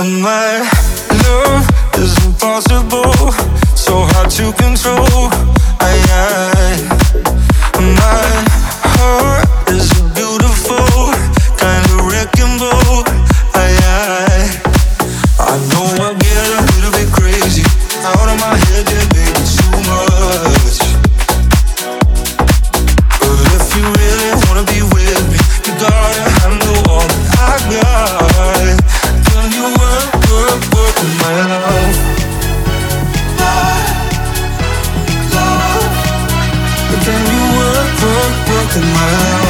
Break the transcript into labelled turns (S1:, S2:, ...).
S1: My love is impossible, so hard to control. to my